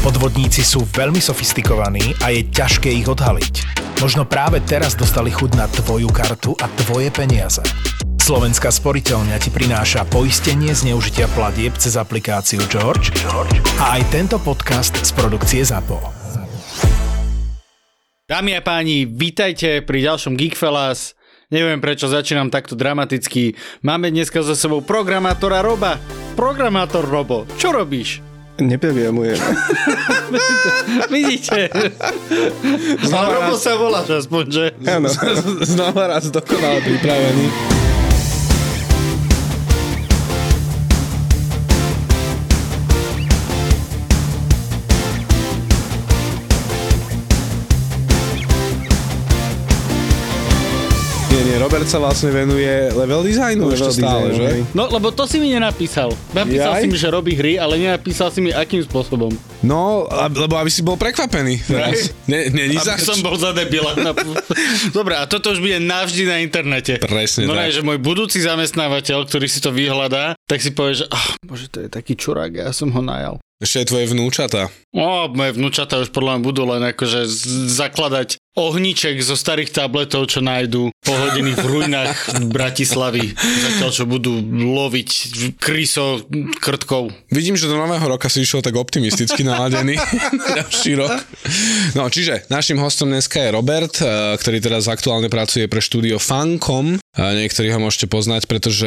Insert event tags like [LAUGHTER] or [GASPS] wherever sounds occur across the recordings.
Podvodníci sú veľmi sofistikovaní a je ťažké ich odhaliť. Možno práve teraz dostali chuť na tvoju kartu a tvoje peniaze. Slovenská sporiteľňa ti prináša poistenie zneužitia platieb cez aplikáciu George, George a aj tento podcast z produkcie ZAPO. Dámy a páni, vítajte pri ďalšom Geekfellas. Neviem prečo začínam takto dramaticky. Máme dneska za sebou programátora Roba. Programátor Robo, čo robíš? Neprogramuje. [LAUGHS] Vidíte? Znova Robo sa voláš aspoň, že? Áno, znova raz dokonale pripravený. Robert sa vlastne venuje level designu Level ešte stále, designu, že? No, lebo to si mi nenapísal. Napísal Jaj? si mi, že robí hry, ale nenapísal si mi, akým spôsobom. No, lebo aby si bol prekvapený teraz. Ne, není Aby zač. som bol za debila. Na... [LAUGHS] Dobre, a toto už bude navždy na internete. Presne no tak. ne, že môj budúci zamestnávateľ, ktorý si to vyhľadá, tak si povie, že oh, bože, to je taký čurák, ja som ho najal. Ešte aj tvoje vnúčata. O, moje vnúčata už podľa mňa budú len akože zakladať ohniček zo starých tabletov, čo nájdú pohodených v ruinách Bratislavy. Zatiaľ, čo budú loviť kryso krtkou. Vidím, že do nového roka si išiel tak optimisticky naladený [LAUGHS] na ďalší rok. No, čiže našim hostom dneska je Robert, eh, ktorý teraz aktuálne pracuje pre štúdio Funcom. A Niektorí ho môžete poznať, pretože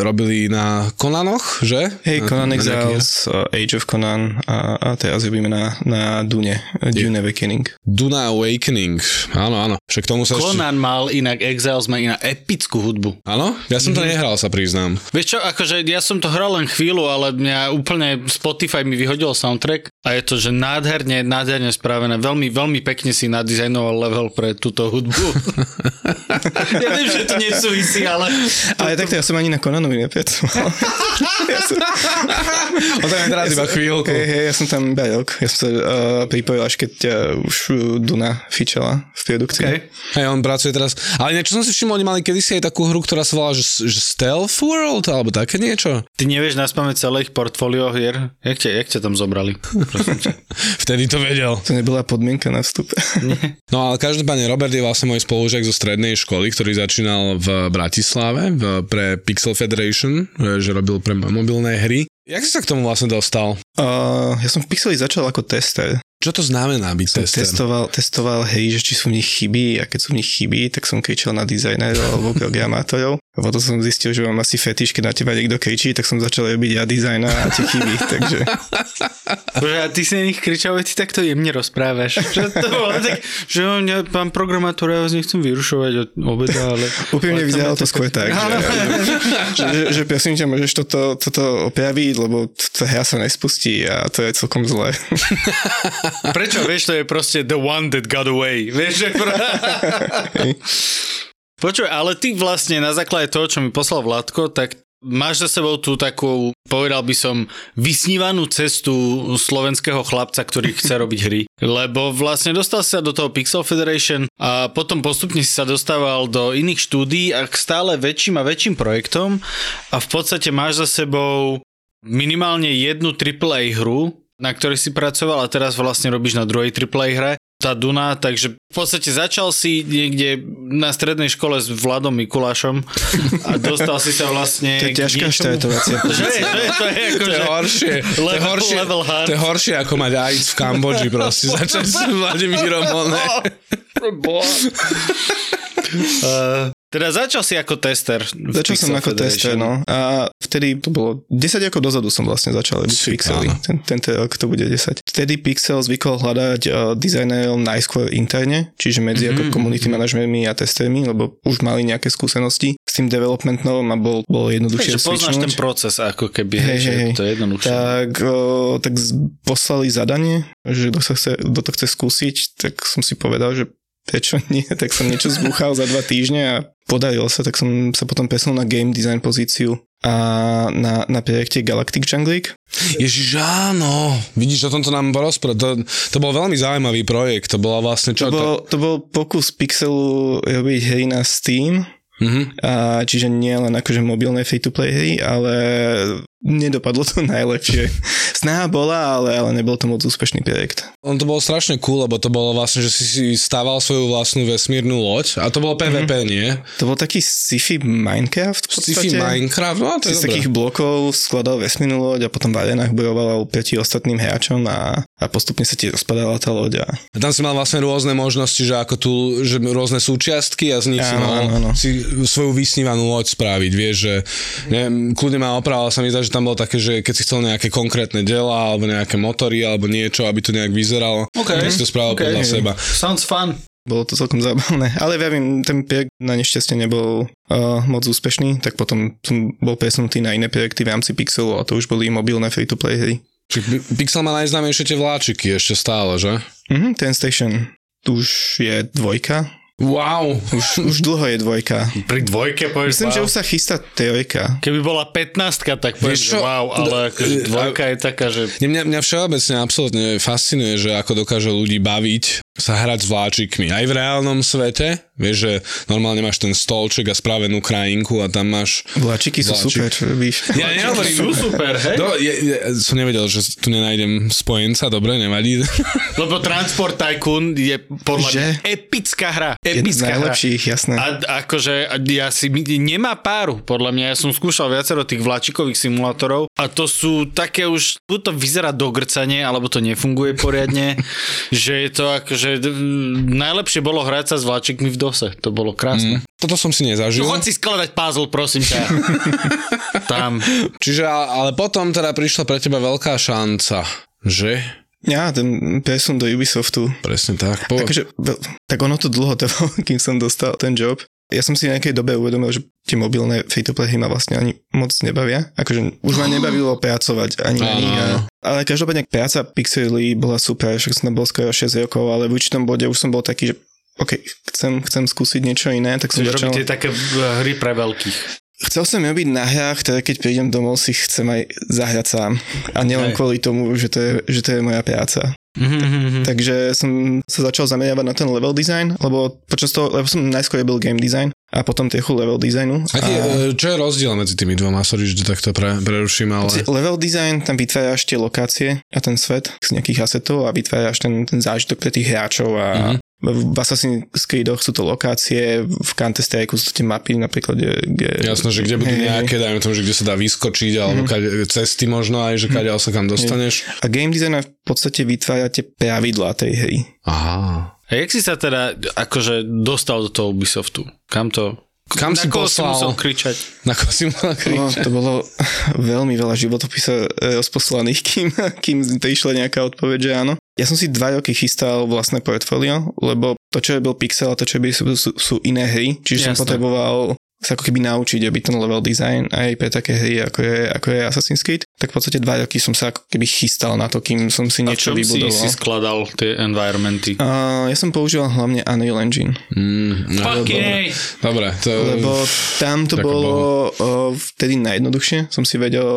robili na Konanoch, že? Hej, Na- Conan Exiles, uh, Age of Conan a, a teraz robíme na, na Dune, Dune Awakening. Duna Awakening. Áno, áno. Však tomu sa ešte... Conan mal inak, Exiles má inak epickú hudbu. Áno? Ja som to nehral, sa priznám. Vieš čo, akože ja som to hral len chvíľu, ale mňa úplne Spotify mi vyhodil soundtrack a je to, že nádherne, nádherne spravené. Veľmi, veľmi pekne si nadizajnoval level pre túto hudbu. [LAUGHS] ja viem, že to nesúvisí, ale... Ale takto ja som ani na Conanovi nepracoval. [LAUGHS] ja som, O to je teraz iba chvíľku. hej, hej, ja som tam iba rok. Ja som sa uh, pripojil až keď uh, už uh, Duna fičala v produkcii. Okay. Hej, on pracuje teraz. Ale niečo som si všimol, oni mali kedysi aj takú hru, ktorá sa volá, že, že Stealth World, alebo také niečo. Ty nevieš naspamäť celé ich portfólio hier? Jak ťa, jak ťa tam zobrali? [LAUGHS] Vtedy to vedel. To nebola podmienka na vstupe. [LAUGHS] No ale každopádne Robert je vlastne môj spolužiak zo strednej školy, ktorý začínal v Bratislave v, pre Pixel Federation, že robil pre mobilné hry. Jak si sa k tomu vlastne dostal? Uh, ja som v Pixeli začal ako tester. Čo to znamená byť Som tester? testoval, testoval hry, že či sú v nich chyby a keď sú v nich chyby, tak som kričal na dizajnerov alebo programátorov. A potom som zistil, že mám asi fetiš, keď na teba niekto kričí, tak som začal robiť ja dizajna a tie chyby, [LAUGHS] takže... Bože, a ty si na nich kričal, ty takto jemne rozprávaš. Že to bolo tak, že on, ja, pán programátor, ja vás nechcem vyrušovať od obeda, ale... Tam vyzeralo to skôr tak, že, že, že, že prosím ťa, môžeš toto, toto opraviť, lebo tá hra sa nespustí a to je celkom zlé. Prečo? Vieš, to je proste the one that got away. Vieš, že... [LAUGHS] Počuj, ale ty vlastne na základe toho, čo mi poslal Vládko, tak máš za sebou tú takú, povedal by som, vysnívanú cestu slovenského chlapca, ktorý chce [LAUGHS] robiť hry. Lebo vlastne dostal sa do toho Pixel Federation a potom postupne si sa dostával do iných štúdí a k stále väčším a väčším projektom a v podstate máš za sebou minimálne jednu AAA hru, na ktorej si pracoval a teraz vlastne robíš na druhej AAA hre tá Duna, takže v podstate začal si niekde na strednej škole s Vladom Mikulášom a dostal si sa vlastne To je ťažká štartovacia [LAUGHS] Že, to je, to je ako, To je horšie. To je level, horšie, level hard. to je horšie ako mať AIDS v Kambodži proste. [LAUGHS] Začať s Vladimírom Olné. Uh, [LAUGHS] teda začal si ako tester. Začal som ako tester, Federation. no. A vtedy to bolo 10 rokov dozadu som vlastne začal robiť Si, Pixely. áno. Ten, tento rok to bude 10. Vtedy Pixel zvykol hľadať uh, dizajnerov najskôr interne, čiže medzi mm-hmm. ako community manažermi a testermi, lebo už mali nejaké skúsenosti s tým developmentom a bol, bolo jednoduchšie Takže poznáš ten proces ako keby, hej, že hej, to je jednoduchšie. Tak, o, tak poslali zadanie, že kto, sa chce, kto to chce skúsiť, tak som si povedal, že prečo nie, [LAUGHS] tak som niečo zbúchal za dva týždne a podarilo sa, tak som sa potom presunul na game design pozíciu a na, na projekte Galactic Jungle League. Ježiš, áno. Vidíš, o tomto nám porozprávať. To, to bol veľmi zaujímavý projekt. To bola vlastne čo? To bol, to bol pokus Pixelu robiť hry na Steam, Mhm. a čiže nie len akože mobilné free-to-play hry, ale nedopadlo to [LAUGHS] najlepšie. Snaha bola, ale, ale nebol to moc úspešný projekt. On to bolo strašne cool, lebo to bolo vlastne, že si si stával svoju vlastnú vesmírnu loď a to bolo PvP, mm-hmm. nie? To bol taký sci-fi Minecraft v podstate. Sci-fi Minecraft, no to je z takých blokov skladal vesmírnu loď a potom v arenách bojoval proti ostatným hráčom a, a postupne sa ti rozpadala tá loď. A... a tam si mal vlastne rôzne možnosti, že ako tu, že rôzne súčiastky a z nich si Áno, mal áno, áno. si svoju vysnívanú loď spraviť, vieš, že neviem, kľudne ma oprával sa mi zdá, že tam bolo také, že keď si chcel nejaké konkrétne diela alebo nejaké motory alebo niečo, aby to nejak vyzeralo, OK, tak si to spravil OK. podľa seba. Sounds fun. Bolo to celkom zábavné. [LAUGHS] Ale ja viem, ten projekt na nešťastie nebol uh, moc úspešný, tak potom som bol presunutý na iné projekty v rámci Pixelu a to už boli mobilné free-to-play hry. Čiže Pi- Pixel má najznámejšie tie vláčiky ešte stále, že? Mhm, ten Station už je dvojka. Wow! Už, už dlho je dvojka. Pri dvojke povieš, Myslím, wow. že už sa chystá trojka. Keby bola 15 tak povieš, Vieš že wow, ale akože e, dvojka je taká, že Mňa, mňa, mňa všeobecne absolútne fascinuje, že ako dokáže ľudí baviť sa hrať s vláčikmi. Aj v reálnom svete, vieš, že normálne máš ten stolček a spravenú krajinku a tam máš... Vláčiky sú Vláčik. super, čo robíš. Ja nehovorím... sú super, hej? No, je, je, som nevedel, že tu nenájdem spojenca, dobre, nevadí. [LAUGHS] Lebo Transport Tycoon je podľa Že? mňa epická hra. Epická hra. jasné. A akože ja si nemá páru, podľa mňa. Ja som skúšal viacero tých vláčikových simulátorov a to sú také už, buď to vyzerá dogrcanie, alebo to nefunguje poriadne, [LAUGHS] že je to akože najlepšie bolo hrať sa s vláčikmi v dose. To bolo krásne. Mm. Toto som si nezažil. Choď si skladať puzzle, prosím ťa. [LAUGHS] Tam. Čiže, ale potom teda prišla pre teba veľká šanca, že? Ja, ten presun do Ubisoftu. Presne tak. Po... Takže, tak ono to dlho trvalo, [LAUGHS] kým som dostal ten job. Ja som si v nejakej dobe uvedomil, že tie mobilné free-to-play hry ma vlastne ani moc nebavia. Akože už ma [GASPS] nebavilo pracovať ani na nich. a- Ale každopádne práca Pixely bola super, však som tam bol skoro 6 rokov, ale v určitom bode už som bol taký, že OK, chcem, chcem skúsiť niečo iné, tak som začal... robiť tie také uh, hry pre veľkých. Chcel som robiť na hrách, ktoré keď prídem domov si chcem aj zahrať sám. A nielen Hej. kvôli tomu, že to je, že to je moja práca. Mm-hmm. Takže som sa začal zameriavať na ten level design, lebo počas toho, lebo som najskôr robil game design a potom trochu level designu. Aký, a e, čo je rozdiel medzi tými dvoma? Sorry, že to takto pre, preruším, ale... level design, tam vytváraš tie lokácie a ten svet z nejakých asetov a vytváraš ten, ten zážitok pre tých hráčov a Mhm. V Assassin's Creedoch sú to lokácie, v Counter Strike sú to tie mapy napríklad, kde... kde Jasné, že kde budú Hej, nejaké, dajme tomu, že kde sa dá vyskočiť, alebo mm. kade, cesty možno aj, že kade sa kam dostaneš. A game designer v podstate vytvára tie pravidlá tej hry. Aha. A jak si sa teda akože dostal do toho Ubisoftu? Kam to... Kam na si koho si poslal? musel kričať? Na koho si mal No, kričať? to bolo [LAUGHS] veľmi veľa životopisov eh, rozposlaných, kým, kým prišla nejaká odpoveď, že áno. Ja som si dva roky chystal vlastné portfólio, lebo to, čo je bol Pixel a to, čo je sú, sú, sú iné hry, čiže som Jasné. potreboval sa ako keby naučiť, aby ten level design aj pre také hry, ako je, ako je Assassin's Creed, tak v podstate dva roky som sa ako keby chystal na to, kým som si A niečo čom si, vybudoval. si skladal tie environmenty? Uh, ja som používal hlavne Unreal Engine. Mm, no, Fucking dobre. Dobre, to... Lebo tam to bolo uh, vtedy najjednoduchšie. Som si vedel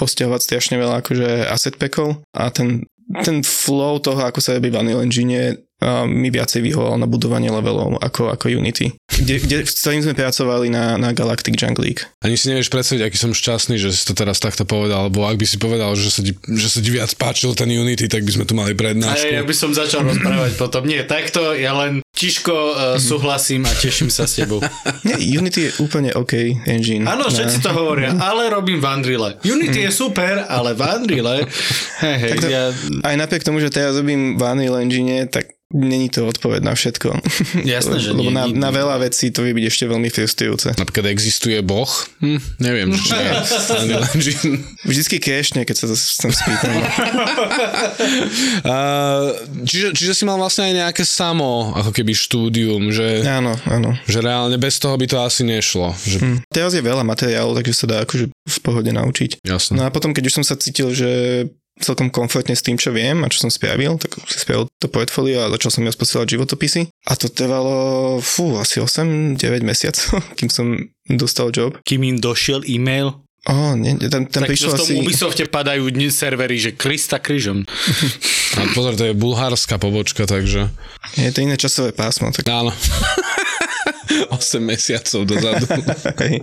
posťahovať strašne veľa akože asset packov a ten, ten flow toho, ako sa robí v Unreal Engine mi viacej vyhoval na budovanie levelov ako, ako Unity. Kde, kde, s ktorým sme pracovali na, na Galactic Jungle League. Ani si nevieš predstaviť, aký som šťastný, že si to teraz takto povedal, lebo ak by si povedal, že sa ti, že sa ti viac páčil ten Unity, tak by sme tu mali prednášku. ja by som začal rozprávať potom. Nie, takto ja len tiško uh, súhlasím a teším sa s tebou. [LAUGHS] Nie, Unity je úplne OK engine. Áno, všetci to hovoria, ale robím v Unreal. Unity je super, ale v Unreal, [LAUGHS] hej, hej, to- ja, Aj napriek tomu, že teraz robím v Unreal Engine, tak není to odpoveď na všetko. [LAUGHS] Jasné, že Lebo nie, na, nie, na nie. veľa vecí to vie byť ešte veľmi frustrujúce. Napríklad existuje Boh? Hm, neviem, či Engine. [LAUGHS] Vždycky crashne, keď sa to sem spýtam. Uh, čiže, čiže si mal vlastne aj nejaké samo, ako keby štúdium, že, Áno, áno. že reálne bez toho by to asi nešlo. Že, Hm. Teraz je veľa materiálov, takže sa dá akože v pohode naučiť. Jasné. No a potom, keď už som sa cítil, že celkom komfortne s tým, čo viem a čo som spravil, tak si spravil to portfólio a začal som ja posielať životopisy. A to trvalo, fú, asi 8-9 mesiacov, [LAUGHS] kým som dostal job. Kým im došiel e-mail, Ó, nie, tam, tam tak prišlo v tom asi... Ubisofte padajú dni servery, že Krista krížom. [LAUGHS] A pozor, to je bulharská pobočka, takže... Je to iné časové pásmo, tak Áno. [LAUGHS] [LAUGHS] 8 mesiacov dozadu. [LAUGHS] Hej.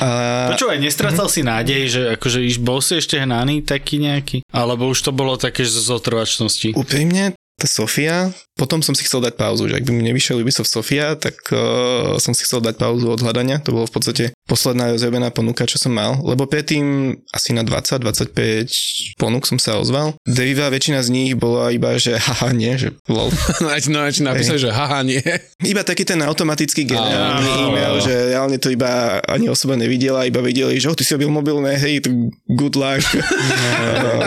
A Počúvaj, nestracal si nádej, že akože iš bol si ešte hnaný taký nejaký? Alebo už to bolo také, z otrvačnosti? úprimne, tá Sofia, potom som si chcel dať pauzu, že ak by mi nevyšiel Ubisoft Sofia, tak uh, som si chcel dať pauzu od hľadania. To bolo v podstate posledná rozjebená ponuka, čo som mal, lebo predtým asi na 20-25 ponúk som sa ozval. Drivá väčšina z nich bola iba, že haha, nie, že lol. [LAUGHS] no aj no, ti napísali, že haha, nie. Iba taký ten automatický generálny e-mail, že reálne to iba ani osoba nevidela, iba videli, že oh, ty si robil mobilné hej, tak good luck. [LAUGHS]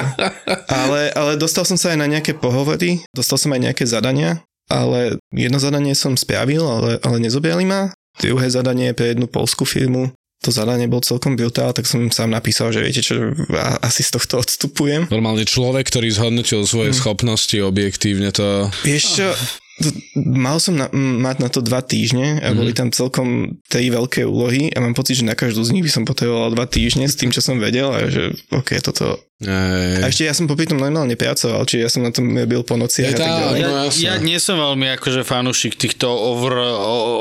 [LAUGHS] ale, ale dostal som sa aj na nejaké pohovory, dostal som aj nejaké zadania, ale jedno zadanie som spravil, ale, ale nezobrali ma. Druhé zadanie pre jednu polskú firmu. To zadanie bol celkom brutál, tak som im sám napísal, že viete čo, asi z tohto odstupujem. Normálne človek, ktorý zhodnotil svoje schopnosti objektívne to... Vieš čo, mal som na, mať na to dva týždne a boli tam celkom tri veľké úlohy a mám pocit, že na každú z nich by som potreboval dva týždne s tým, čo som vedel a že ok, toto... Ej, A ešte ja som popri tom normálne pracoval, čiže ja som na tom byl po noci a tak ďalej. Ja, No, ja nie som veľmi akože fanúšik týchto over,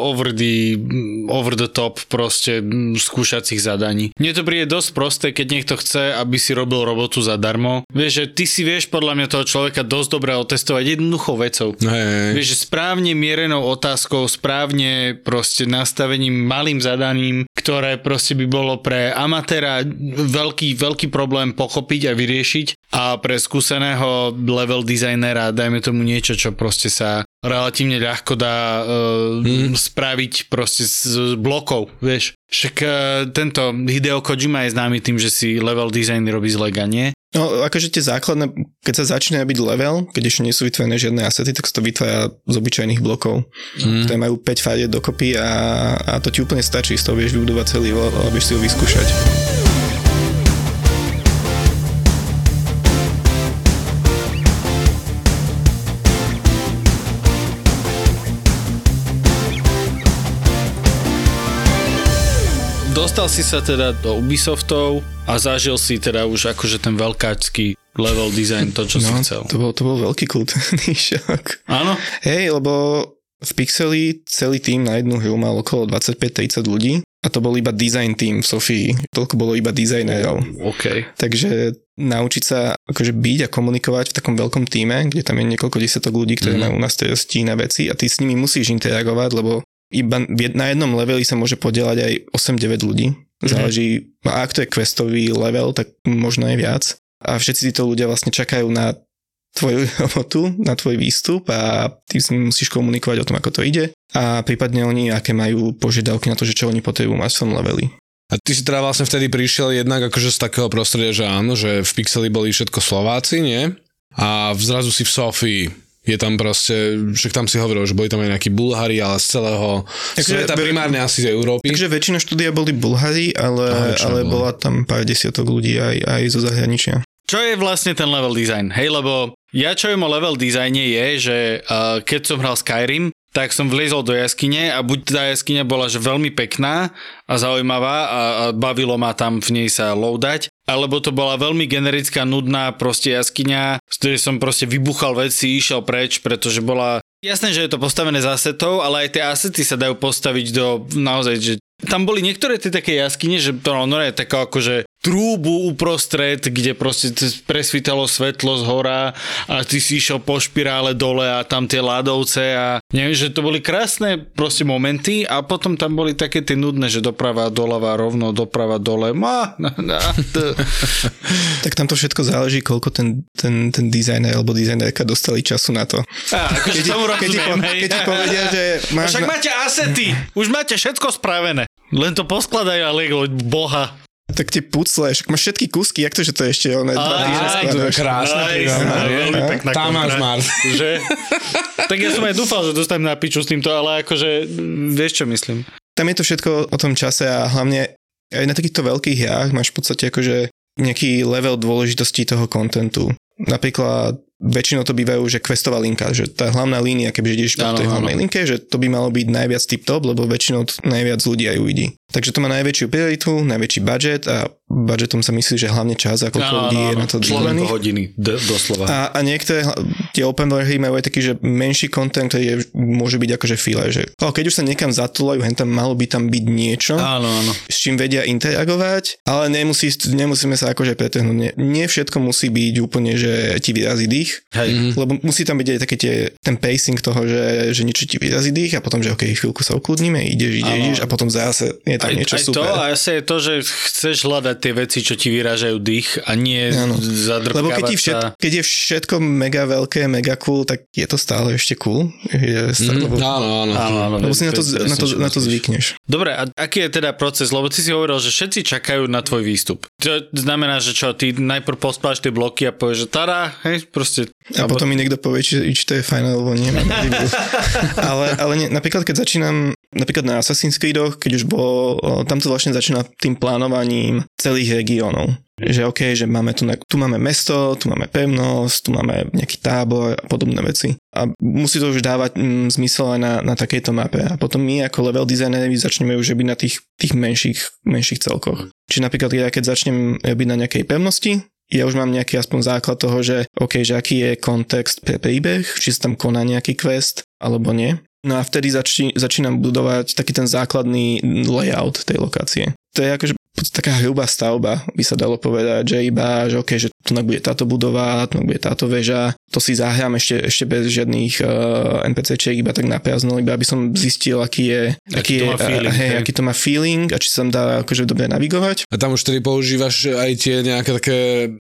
over, the, over the top proste mm, skúšacích zadaní. Mne to príde dosť prosté, keď niekto chce, aby si robil robotu zadarmo. Vieš, že ty si vieš podľa mňa toho človeka dosť dobre otestovať jednoduchou vecou. hej. Vieš, že správne mierenou otázkou, správne proste nastavením malým zadaním, ktoré proste by bolo pre amatéra veľký, veľký problém pochopiť a vyriešiť a pre skúseného level designera dajme tomu niečo, čo proste sa relatívne ľahko dá uh, Mhm. spraviť proste z z blokov, vieš. Však uh, tento Hideo Kojima je známy tým, že si level design robí z lega, nie? No akože tie základné, keď sa začína byť level, keď ešte nie sú vytvorené žiadne asety, tak sa to vytvára z obyčajných blokov, Mm. ktoré majú 5 fariet dokopy a, a to ti úplne stačí, z toho vieš vybudovať celý level a vieš si ho vyskúšať. Dostal si sa teda do Ubisoftov a zažil si teda už akože ten veľkáčský level design, to čo si chcel. No, to bol, to bol veľký kultúrny [LAUGHS] šok. Áno? Hej, lebo v Pixeli celý tým na jednu hru mal okolo 25-30 ľudí a to bol iba design tým v Sofii. Toľko bolo iba dizajnerov. OK. Takže naučiť sa akože byť a komunikovať v takom veľkom týme, kde tam je niekoľko desiatok ľudí, ktorí Mhm. majú na starosti na veci a ty s nimi musíš interagovať, lebo iba na jednom leveli sa môže podielať aj 8-9 ľudí. Záleží, a ak to je questový level, tak možno aj viac. A všetci títo ľudia vlastne čakajú na tvoju [LAUGHS] robotu, na tvoj výstup a ty s nimi musíš komunikovať o tom, ako to ide a prípadne oni, aké majú požiadavky na to, že čo oni potrebujú mať v tom leveli. A ty si teda vlastne vtedy prišiel jednak akože z takého prostredia, že áno, že v Pixeli boli všetko Slováci, nie? A zrazu si v Sofii. Je tam proste, však tam si hovoril, že boli tam aj nejakí Bulhári, ale z celého Takže- sveta, primárne asi z Európy. Takže väčšina štúdia boli Bulhári, ale, Aha, ale bola. bola tam pár desiatok ľudí aj, aj zo zahraničia. Čo je vlastne ten level design? Hej, lebo ja čo viem o level dizajne je, že uh, keď som hral Skyrim, tak som vliezol do jaskyne a buď tá jaskyňa bola že veľmi pekná a zaujímavá a, a bavilo ma tam v nej sa loadať, alebo to bola veľmi generická, nudná proste jaskyňa, z ktorej som proste vybuchal veci, išiel preč, pretože bola Jasné, že je to postavené z asetov, ale aj tie asety sa dajú postaviť do naozaj, že tam boli niektoré tie také jaskyne, že to ono je taká akože trúbu uprostred, kde proste presvítalo svetlo z hora a ty si išiel po špirále dole a tam tie ľadovce a neviem, že to boli krásne proste momenty a potom tam boli také tie nudné, že doprava, doľava, rovno, doprava, dole. Ma, na, na, [LAUGHS] Tak tam to všetko záleží, koľko ten, ten, ten dizajner alebo dizajnerka dostali času na to. a, akože tomu keď, rozumiem, po- keď ti povedia, že máš... Však máte asety, už máte všetko spravené. Len to poskladajú a lego boha. Tak tie pucle, však máš všetky kúsky, jak to, že to je ešte oné dva týždne aj, to je krásne. Tam máš. Mars. Že? Tak ja som aj dúfal, že dostanem na piču s týmto, ale akože vieš čo myslím. Tam je to všetko o tom čase a hlavne aj na takýchto veľkých hrách máš v podstate akože nejaký level dôležitosti toho kontentu. Napríklad väčšinou to bývajú, že questová linka, že tá hlavná línia, keby ideš po tej hlavnej linke, že to by malo byť najviac tip-top, lebo väčšinou t- najviac ľudí aj uvidí. Takže to má najväčšiu prioritu, najväčší budget a budgetom sa myslí, že hlavne čas, ako koľko ľudí je na to vyvolených. hodiny, d- doslova. A, a niektoré tie open hry majú aj taký, že menší content, ktorý je, môže byť akože filler, že oh, keď už sa niekam zatúlajú, hen tam malo by tam byť niečo, áno, áno. s čím vedia interagovať, ale nemusí, nemusíme sa akože pretehnúť. Nie, nie všetko musí byť úplne, že ti vyrazí dých, Hej. Mm-hmm. lebo musí tam byť aj také tie, ten pacing toho, že, že niečo ti vyrazí dých a potom, že ok, chvíľku sa ukludníme, ideš, ideš, ideš a potom zase je tam aj, niečo aj super. to, a asi je to, že chceš hľadať tie veci, čo ti vyrážajú dých a nie ano. zadrkávať Lebo keď, všet, keď je všetko mega veľké, mega cool, tak je to stále ešte cool. Je stále, mm, lebo, áno, áno. áno, áno lebo si na to, na, to, na to zvykneš. Dobre, a aký je teda proces? Lebo ty si hovoril, že všetci čakajú na tvoj výstup. To znamená, že čo, ty najprv pospáš tie bloky a povieš, že tada, hej, proste... A alebo... potom mi niekto povie, či, či to je fajn alebo nie. [LAUGHS] ale ale nie, napríklad, keď začínam napríklad na Assassin's Creedoch, keď už bol, tam to vlastne začína tým plánovaním celých regiónov. Že OK, že máme tu, tu máme mesto, tu máme pevnosť, tu máme nejaký tábor a podobné veci. A musí to už dávať mm, zmysel aj na, na takejto mape. A potom my ako level designery začneme už byť na tých, tých menších, menších celkoch. Čiže napríklad ja keď začnem byť na nejakej pevnosti, ja už mám nejaký aspoň základ toho, že OK, že aký je kontext pre príbeh, či sa tam koná nejaký quest, alebo nie. No a vtedy začí, začínam budovať taký ten základný layout tej lokácie. To je akože taká hrubá stavba, by sa dalo povedať, že iba, že okay, že tu bude táto budova, tu bude táto väža, to si zahrám ešte, ešte bez žiadnych uh, NPCčiek, iba tak na prázdno, iba aby som zistil, aký je, aký, je, feeling, hej, aký to má feeling a či sa tam dá akože dobre navigovať. A tam už tedy používaš aj tie nejaké také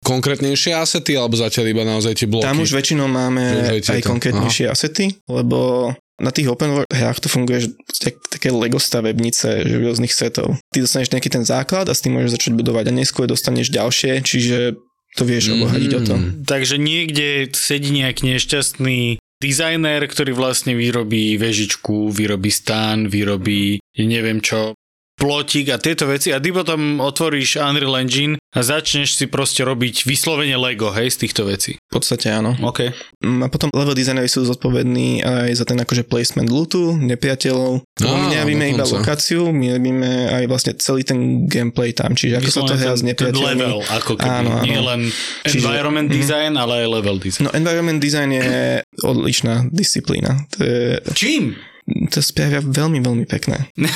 konkrétnejšie asety, alebo zatiaľ iba naozaj tie bloky? Tam už väčšinou máme aj, aj konkrétnejšie Aha. asety, lebo na tých open world hrách to funguje že tak, také Lego stavebnice že rôznych setov. Ty dostaneš nejaký ten základ a s tým môžeš začať budovať a neskôr dostaneš ďalšie, čiže to vieš mm-hmm. obohatiť o to. Takže niekde sedí nejaký nešťastný dizajner, ktorý vlastne vyrobí vežičku, vyrobí stán, vyrobí neviem čo, plotík a tieto veci a ty potom otvoríš Unreal Engine a začneš si proste robiť vyslovene Lego, hej, z týchto vecí. V podstate áno. OK. Mm, a potom level designery sú zodpovední aj za ten akože placement lootu, nepriateľov. No, my nerobíme iba lokáciu, my robíme aj vlastne celý ten gameplay tam, čiže ako sa to hrá s nepriateľmi. level, ako keby, áno, áno. nie len čiže, environment mm-hmm. design, ale aj level design. No environment design je odlišná disciplína. To je... Čím? To spravia veľmi, veľmi pekné. [LAUGHS]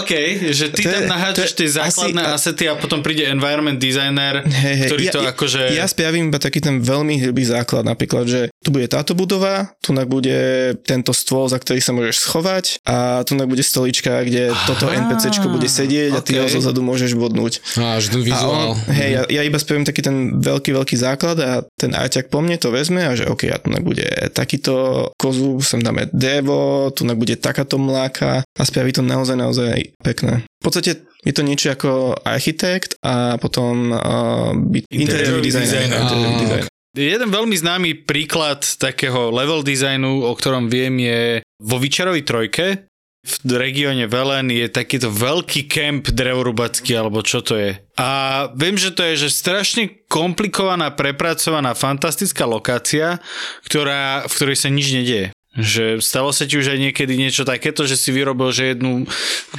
OK, že ty to tam nahádzaš tie základné asi, asety a potom príde environment designer, hey, hey, ktorý ja, to akože... Ja spravím iba taký ten veľmi hrubý základ, napríklad, že tu bude táto budova, tu bude tento stôl, za ktorý sa môžeš schovať a tu bude stolička, kde Aha, toto NPCčko bude sedieť okay. a ty ho zozadu môžeš bodnúť. Á, že ten vizuál. hej, ja, ja iba spravím taký ten veľký, veľký základ a ten ajťak po mne to vezme a že OK, a tu bude takýto kozu sem dáme devo, tu bude takáto mláka a spraví to naozaj, naozaj pekné. V podstate je to niečo ako architekt a potom uh, interiérový dizajner. Jeden veľmi známy príklad takého level designu, o ktorom viem, je vo Vyčarovi trojke v regióne Velen je takýto veľký kemp drevorubacký, alebo čo to je. A viem, že to je že strašne komplikovaná, prepracovaná, fantastická lokácia, ktorá, v ktorej sa nič nedieje. Že stalo sa ti už aj niekedy niečo takéto, že si vyrobil že jednu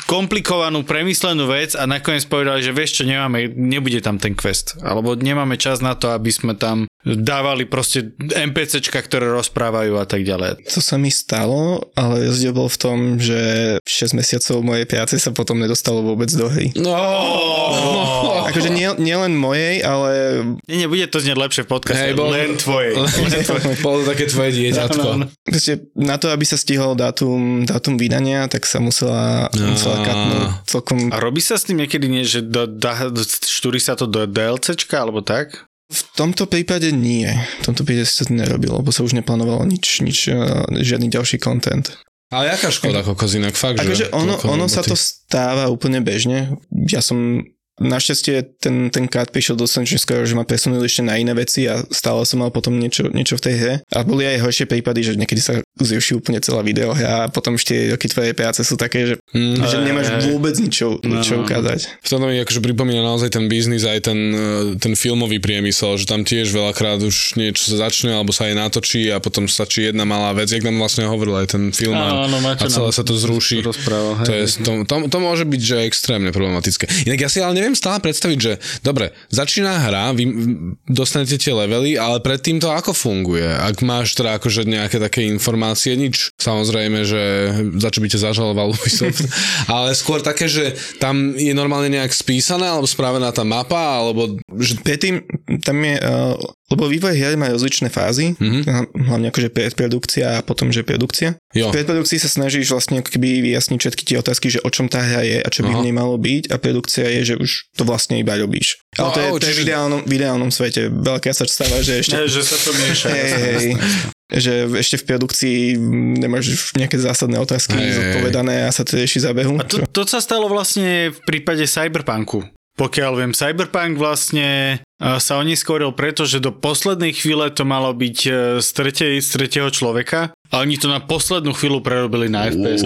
komplikovanú, premyslenú vec a nakoniec povedali, že vieš čo, nemáme, nebude tam ten quest. Alebo nemáme čas na to, aby sme tam dávali proste NPCčka, ktoré rozprávajú a tak ďalej. To sa mi stalo, ale rozdiel bol v tom, že 6 mesiacov mojej práce sa potom nedostalo vôbec do hry. No. no. [LAUGHS] Akože nie, nie len mojej, ale... Nie, nebude to znieť lepšie v podcaste, hey, bol, [LAUGHS] len tvojej. Bolo také tvoje dieťatko. No, no. Na to, aby sa stihol dátum, dátum vydania, tak sa musela, no. musela katnúť celkom... A robí sa s tým niekedy nie, že do, do, štúri sa to do DLCčka, alebo tak? V tomto prípade nie. V tomto prípade sa to nerobilo, lebo sa už neplánovalo nič, nič žiadny ďalší content. Ale jaká škoda, kokos inak, fakt, akože že... ono, ono sa to stáva úplne bežne. Ja som Našťastie ten, ten kat prišiel dostatočne skoro, že ma presunuli ešte na iné veci a stále som mal potom niečo, niečo v tej hre. A boli aj horšie prípady, že niekedy sa zruší úplne celá videohra a potom 4 roky tvojej práce sú také, že, mm, že nemáš vôbec ničo, no. čo ukázať. V tom mi akože pripomína naozaj ten biznis, aj ten, e, ten filmový priemysel, že tam tiež veľakrát už niečo sa začne alebo sa aj natočí a potom stačí jedna malá vec, jak nám vlastne hovoril aj ten film a, a celé sa to zruší. Rozpráva, to, je, to, to, to môže byť, že extrémne problematické. Inak ja si ale neviem stále predstaviť, že dobre, začína hra, vy dostanete tie levely, ale predtým to ako funguje? Ak máš teda akože nejaké také informácie, nič samozrejme, že za čo by ťa zažaloval [LAUGHS] Ubisoft, ale skôr také, že tam je normálne nejak spísané alebo spravená tá mapa, alebo... Že... Predtým tam je, uh, lebo vývoj hier má rozličné fázy, mm-hmm. hlavne akože predprodukcia a potom, že produkcia. Jo. V predprodukcii sa snažíš vlastne ako keby vyjasniť všetky tie otázky, že o čom tá hra je a čo by Aha. v nej malo byť a produkcia je, že už to vlastne iba robíš. Ale no, to je, to je v, ideálnom, v ideálnom svete. Veľká sa stáva, že ešte... Ne, že sa to mieša. Hej, hej, že ešte v produkcii nemáš nejaké zásadné otázky hey, zodpovedané a sa to rieši za behu. A to, to sa stalo vlastne v prípade Cyberpunku. Pokiaľ viem, Cyberpunk vlastne sa oneskoril preto, že do poslednej chvíle to malo byť e, z, tretej, z tretieho človeka a oni to na poslednú chvíľu prerobili na fps.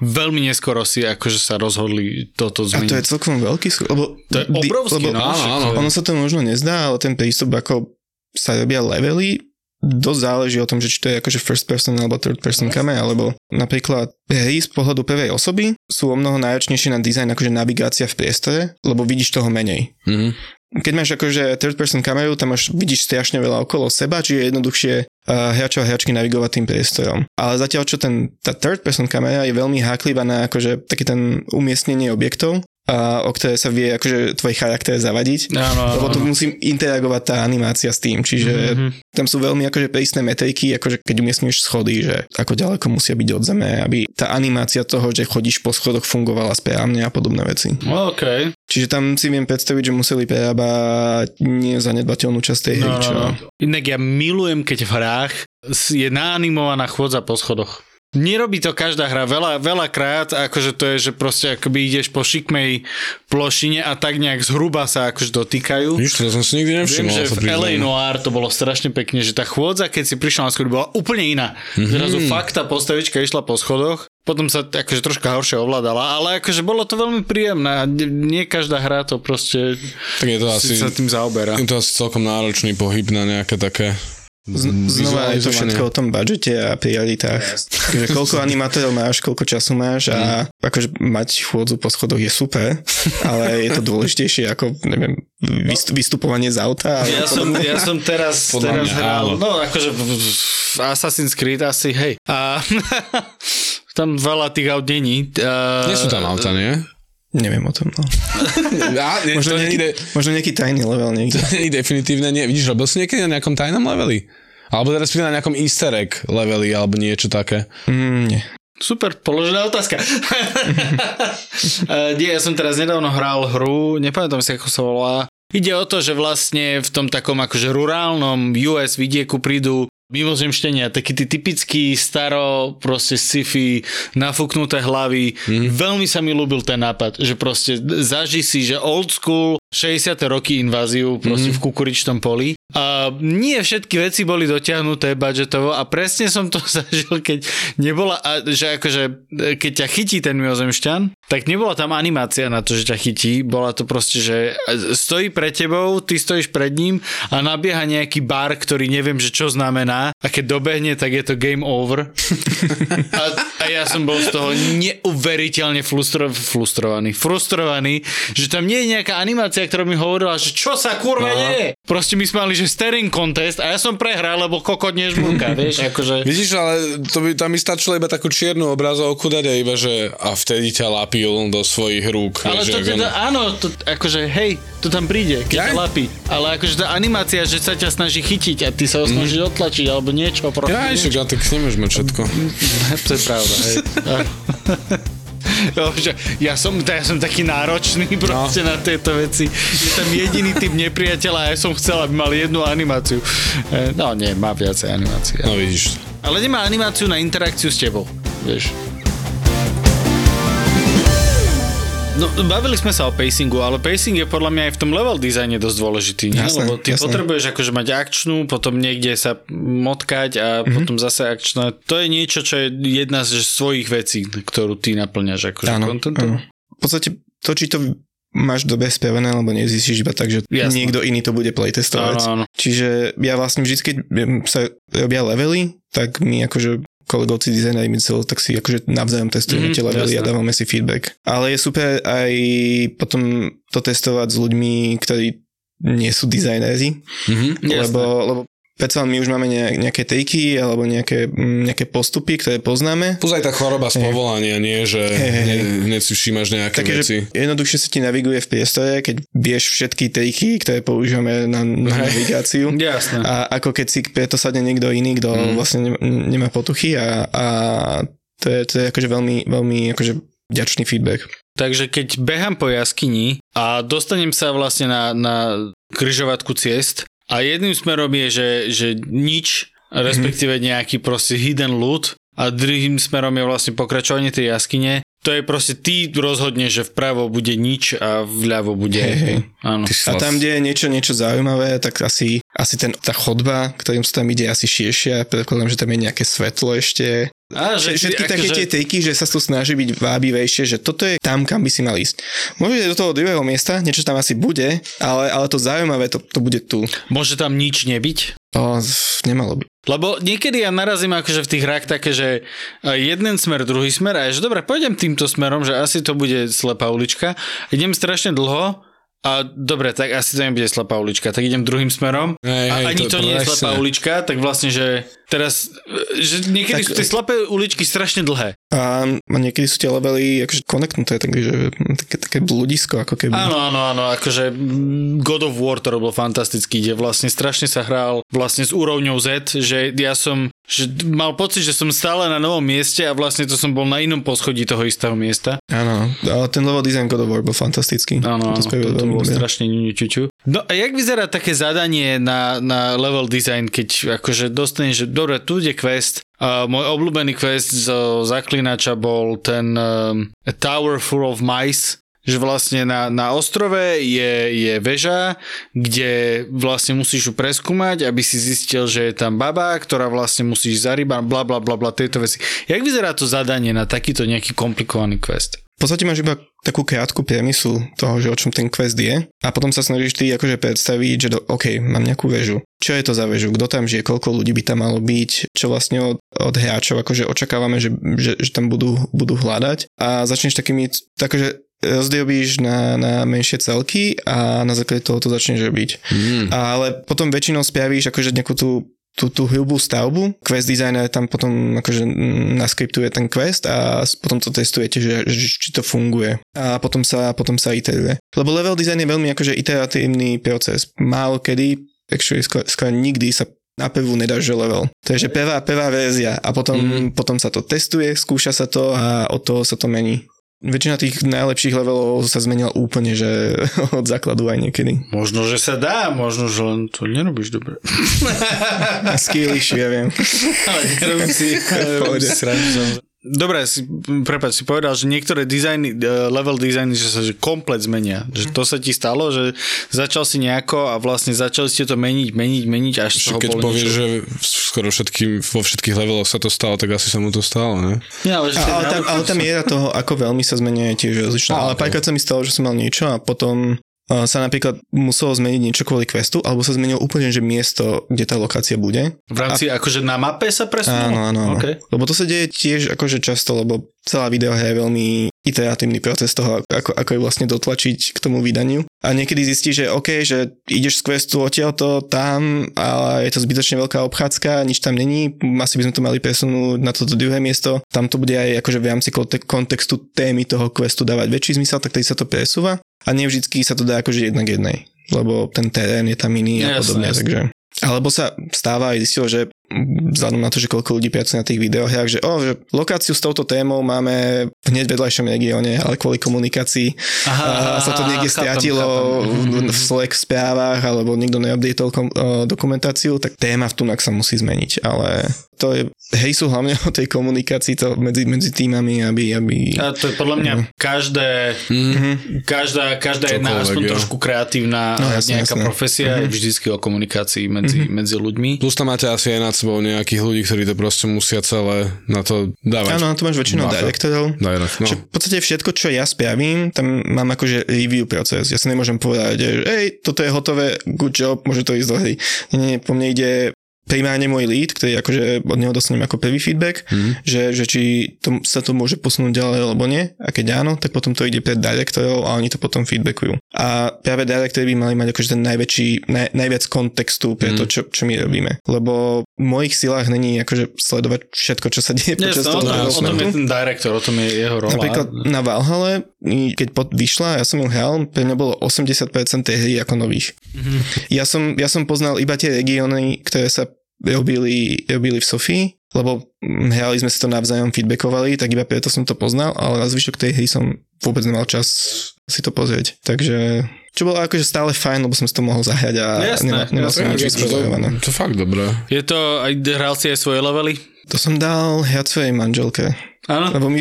Veľmi neskoro si akože sa rozhodli toto zmeniť. A to je celkom veľký skôr, lebo... To je obrovský, lebo, no, áno, áno. Ono sa to možno nezdá, ale ten prístup ako sa robia levely, dosť záleží o tom, že či to je akože first person alebo third person kamera, alebo napríklad hry z pohľadu prvej osoby sú o mnoho náročnejšie na dizajn akože navigácia v priestore, lebo vidíš toho menej. Mm-hmm. Keď máš akože third person kameru, tam máš, vidíš strašne veľa okolo seba, čiže je jednoduchšie uh, hráčov a hračky navigovať tým priestorom. Ale zatiaľ, čo ten, tá third person kamera je veľmi háklivá na akože taký ten umiestnenie objektov, a, o ktoré sa vie akože tvoj charakter zavadiť. Áno, áno, lebo to musím interagovať tá animácia s tým, čiže mm-hmm. tam sú veľmi akože prísne metriky, akože keď umiestňuješ schody, že ako ďaleko musia byť od zeme, aby tá animácia toho, že chodíš po schodoch fungovala správne a podobné veci. OK. Čiže tam si viem predstaviť, že museli prerábať nezanedbateľnú časť tej hry. No, no, no. Inak ja milujem, keď v hrách je naanimovaná chôdza po schodoch. Nerobí to každá hra, veľa, veľa krát, akože to je, že proste akoby ideš po šikmej plošine a tak nejak zhruba sa akože dotýkajú. Víš, to som si nikdy nevšimol. Viem, že v LA Noir to bolo strašne pekne, že tá chôdza, keď si prišla na schody, bola úplne iná. Mm-hmm. Zrazu fakt tá postavička išla po schodoch, potom sa akože troška horšie ovládala, ale akože bolo to veľmi príjemné a nie každá hra to proste tak je to asi, sa tým zaoberá. Je to asi celkom náročný pohyb na nejaké také z, znova je to všetko o tom budžete a prioritách. Takže koľko animátorov máš, koľko času máš a mm. akože mať chôdzu po schodoch je super, ale je to dôležitejšie ako, neviem, vystupovanie z auta. Ja som, ja som teraz, [LAUGHS] teraz hral, no akože v Assassin's Creed asi, hej. A [LAUGHS] tam veľa tých aut není. Uh, nie sú tam auta, nie? Neviem o tom, no. [LAUGHS] Ja, nie, možno, nejaký, ide, možno nejaký tajný level niekde. [LAUGHS] To nie, definitívne nie. Vidíš, robil si niekedy na nejakom tajnom leveli? Alebo teraz na nejakom easter egg leveli, alebo niečo také? Mm, nie. Super, položená otázka. uh, [LAUGHS] nie, ja som teraz nedávno hral hru, nepamätám si, ako sa volá. Ide o to, že vlastne v tom takom akože rurálnom US vidieku prídu mimozemštenia, taký ty typický staro, proste sci-fi, nafúknuté hlavy. Mm. Veľmi sa mi ľúbil ten nápad, že proste zaži si, že old school 60. roky inváziu proste mm. v kukuričnom poli. A nie všetky veci boli dotiahnuté budžetovo a presne som to [LAUGHS] zažil, keď nebola, a, že akože, keď ťa chytí ten mimozemšťan, tak nebola tam animácia na to, že ťa chytí, bola to proste, že stojí pred tebou, ty stojíš pred ním a nabieha nejaký bar, ktorý neviem, že čo znamená a keď dobehne, tak je to game over. [LAUGHS] a, a ja som bol z toho neuveriteľne flustro, frustrovaný, frustrovaný, že tam nie je nejaká animácia, ktorá mi hovorila, že čo sa kurva no. nie Proste my sme mali, že staring contest a ja som prehral, lebo kokot nežmurka, [LAUGHS] vieš, akože... Vidíš, ale to by, tam mi stačilo iba takú čiernu obrazovku dať a iba, že a vtedy ťa lapil do svojich rúk. Ale vieš, to teda, áno, to, akože hej, to tam príde, keď ja? ťa lapí. Ale akože tá animácia, že sa ťa snaží chytiť a ty sa ho snažíš mm. otlačiť alebo niečo. Proste, ja, niečo. Ja, tak nemôžeme všetko. [LAUGHS] to je pravda, hej. [LAUGHS] [LAUGHS] No, ja, som, ja som taký náročný proste no. na tieto veci. Je tam jediný typ nepriateľa a ja som chcel, aby mal jednu animáciu. E, no nie, má viacej animácií. No vidíš. Ale nemá animáciu na interakciu s tebou, vieš. No, bavili sme sa o pacingu, ale pacing je podľa mňa aj v tom level dizajne dosť dôležitý, nie? Jasné, Lebo ty jasné. potrebuješ akože mať akčnú, potom niekde sa motkať a Mhm. mm-hmm. potom zase akčná. To je niečo, čo je jedna z svojich vecí, ktorú ty naplňaš akože Áno, contentom. áno. V podstate to, či to máš dobre spravené, alebo nezistíš iba tak, že Jasné. niekto iný to bude playtestovať. Áno, áno. Čiže ja vlastne vždy, keď sa robia levely, tak my akože kolegovci dizajneri my celé, tak si akože navzájom testujeme mm, tie levely a dávame si feedback. Ale je super aj potom to testovať s ľuďmi, ktorí nie sú dizajnéri, Mhm. Jasné. lebo, lebo predsa my už máme ne- nejaké triky alebo nejaké, mm, nejaké postupy, ktoré poznáme. Plus aj tá choroba z povolania, nie, že hej, hej. ne- hneď si všímaš nejaké Takže veci. jednoduchšie sa ti naviguje v priestore, keď vieš všetky triky, ktoré používame na, na navigáciu. [LAUGHS] Jasné. A ako keď si preto sadne niekto iný, kto mm. vlastne ne, nemá potuchy a, a to, je, to je akože veľmi, veľmi akože vďačný feedback. Takže keď behám po jaskyni a dostanem sa vlastne na, na kryžovatku ciest a jedným smerom je, že, že nič, respektíve nejaký proste hidden loot. A druhým smerom je vlastne pokračovanie tej jaskyne, to je proste ty rozhodne, že vpravo bude nič a vľavo bude... Hej, hej. Áno. A tam, kde je niečo, niečo zaujímavé, tak asi, asi ten, tá chodba, ktorým sa tam ide, asi širšia. Predpokladám, že tam je nejaké svetlo ešte. A, Že, že všetky ty také akože- tie triky, že sa tu snaží byť vábivejšie, že toto je tam, kam by si mal ísť. Môže ísť do toho druhého miesta, niečo tam asi bude, ale, ale to zaujímavé, to, to bude tu. Môže tam nič nebyť? O, nemalo by. Lebo niekedy ja narazím akože v tých hrách také, že e, jeden smer, druhý smer a je, že dobre, pôjdem týmto smerom, že asi to bude slepá ulička. Idem strašne dlho a dobre, tak asi to nebude slepá ulička, tak idem druhým smerom Hej, a hej, ani to, nie je slepá ulička, tak vlastne, že teraz, že niekedy Tak- sú tie slepé uličky strašne dlhé. A, a niekedy sú tie levely akože konektnuté, takže také, také bludisko, ako keby. Áno, áno, áno, akože mm, God of War to robil fantasticky, kde vlastne strašne sa hral vlastne s úrovňou Z, že ja som že mal pocit, že som stále na novom mieste a vlastne to som bol na inom poschodí toho istého miesta. Áno, ale ten level design God of War bol fantastický. Áno, to to, to bolo dobre. strašne ňuňuťuťu. No a jak vyzerá také zadanie na, na level design, keď akože dostaneš, že dobre, tu ide quest, a môj obľúbený quest z zaklinača bol ten um, Tower Full of Mice, že vlastne na, na ostrove je, je väža, kde vlastne musíš ju preskúmať, aby si zistil, že je tam baba, ktorá vlastne musíš za ryba, bla bla bla bla, tieto veci. Jak vyzerá to zadanie na takýto nejaký komplikovaný quest? V podstate máš iba takú krátku priemyslu toho, že o čom ten quest je a potom sa snažíš ty akože predstaviť, že do, OK, mám nejakú väžu. Čo je to za väžu? Kto tam žije? Koľko ľudí by tam malo byť? Čo vlastne od, od hráčov akože očakávame, že, že, že tam budú, budú hľadať a začneš takými, takže rozdielbíš na, na menšie celky a na základe toho to začneš robiť. Mm. Ale potom väčšinou spravíš akože nejakú tú tú, tú hrubú stavbu. Quest designer tam potom akože naskriptuje ten quest a potom to testujete, že, že či to funguje. A potom sa, potom sa iteruje. Lebo level design je veľmi akože iteratívny proces. Málo kedy, actually skôr, skôr nikdy sa na prvú nedáš, že level. To je, že prvá, prvá verzia a potom, mm. potom sa to testuje, skúša sa to a od toho sa to mení. Väčšina tých najlepších levelov sa zmenila úplne, že [LAUGHS] od základu aj niekedy. Možno, že sa dá, možno, že len to nerobíš dobre. A skillish, ja viem. [LAUGHS] Ale nerobím si, [LAUGHS] nerobím si. Dobre, si, prepáč, si povedal, že niektoré dizajny, eh, level designy, že sa že komplet zmenia. Že to sa ti stalo, že začal si nejako a vlastne začali ste to meniť, meniť, meniť, až toho keď povieš, že skoro všetkým, vo všetkých leveloch sa to stalo, tak asi sa mu to stalo, ne? Nie, ale, že A, ale, tam, ale tam miera toho, ako veľmi sa zmenuje je tiež rozličná. Á, Ale ok. párkrát sa mi stalo, že som mal niečo a potom sa napríklad muselo zmeniť niečo kvôli questu, alebo sa zmenilo úplne, že miesto, kde tá lokácia bude. v rámci, akože na mape sa presunulo? Áno, áno. Okay. Lebo to sa deje tiež akože často, lebo celá videohra je veľmi iteratívny proces toho, ako, ako je vlastne dotlačiť k tomu vydaniu. A niekedy zistíš, že OK, že ideš z questu odtiaľto tam a je to zbytočne veľká obchádzka, nič tam není, asi by sme to mali presunúť na toto druhé miesto. Tam to bude aj akože v rámci kontextu témy toho questu dávať väčší zmysel, tak tedy sa to presúva. A nevždycky sa to dá akože jednak jednej, lebo ten terén je tam iný a Jasné, podobne, jasné. takže... Alebo sa stáva aj zistilo, že vzhľadom na to, že koľko ľudí pracuje na tých videohrách, že, oh, že lokáciu s touto témou máme v hneď vedľajšom regióne, ale kvôli komunikácii Aha, a sa to niekde stratilo chápem. v Slack správach alebo niekto neupdateol kom, o, dokumentáciu, tak téma v Tunak sa musí zmeniť, ale to je, hej sú hlavne o tej komunikácii to medzi, medzi týmami, aby, aby A to je podľa mňa každé, každá, každá jedna aspoň jo. trošku kreatívna No, jasne, nejaká jasne. profesia je vždycky o komunikácii medzi, medzi ľuďmi. Plus tam máte asi aj nad sebou nejakých ľudí, ktorí to proste musia celé na to dávať. Áno, to máš väčšinou Bacha. direktorov. Direct, no. Čiže v podstate všetko, čo ja spravím, tam mám akože review proces. Ja sa nemôžem povedať, že hej, toto je hotové, good job, môže to ísť do hry. Nie, nie, po mne ide primárne môj lead, ktorý akože od neho dostanem ako prvý feedback, Mhm. že, že či to, sa to môže posunúť ďalej alebo nie. A keď áno, tak potom to ide pred direktorov a oni to potom feedbackujú. A práve direktori by mali mať akože ten najväčší, naj, najviac kontextu pre to, čo, čo my robíme. Lebo v mojich silách není akože sledovať všetko, čo sa deje Nie, počas no, toho o tom je ten director, o tom je jeho rola. Napríklad na Valhalla, i keď pod vyšla, ja som ju hral, pre mňa bolo 80% tej hry ako nových. Mhm. Ja, som, ja som poznal iba tie regióny, ktoré sa robili, robili v Sofii, lebo mm, hrali sme si to navzájom, feedbackovali, tak iba preto som to poznal, ale na zvyšok tej hry som vôbec nemal čas si to pozrieť. Takže čo bolo akože stále fajn, lebo som si to mohol zahrať a Jasné, nemal, nemal jasné. som nič to, to fakt dobré. Je to, aj hral si aj svoje levely? To som dal hrať svojej manželke. Áno. Lebo my,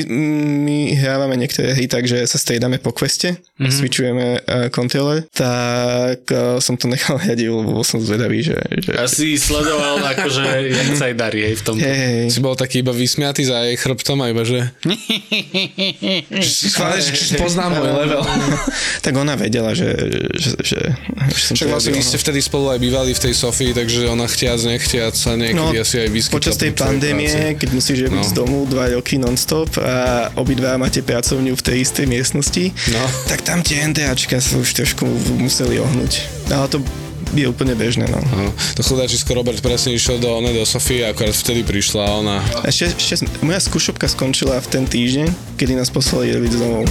my hrávame niektoré hry tak, že sa striedame po queste, Mhm. mm-hmm. switchujeme uh, kontroler, tak uh, som to nechal [LAUGHS] hrať, lebo bol som zvedavý, že... že... Asi sledoval akože, jak sa aj darí aj v tom. Hej, hej, Si bol taký iba vysmiatý za jej chrbtom a iba, že... [LAUGHS] Či poznám môj level. [LAUGHS] tak ona vedela, že... že, že, že som Však vlastne vy ste vtedy spolu aj bývali v tej Sofii, takže ona chtiac, nechtiac sa niekedy asi aj vyskytla. No, počas tej pandémie, práci. keď musíš No. z domu dva roky non-stop a obidva máte pracovňu v tej istej miestnosti, No. tak tam tie NDAčka sa už trošku museli ohnúť. Ale to je úplne bežné, no. Áno, to chudáčisko Robert presne išiel do, ne, do Sofie a akorát vtedy prišla a ona... Ešte, ešte, moja skúšobka skončila v ten týždeň, kedy nás poslali robiť domov.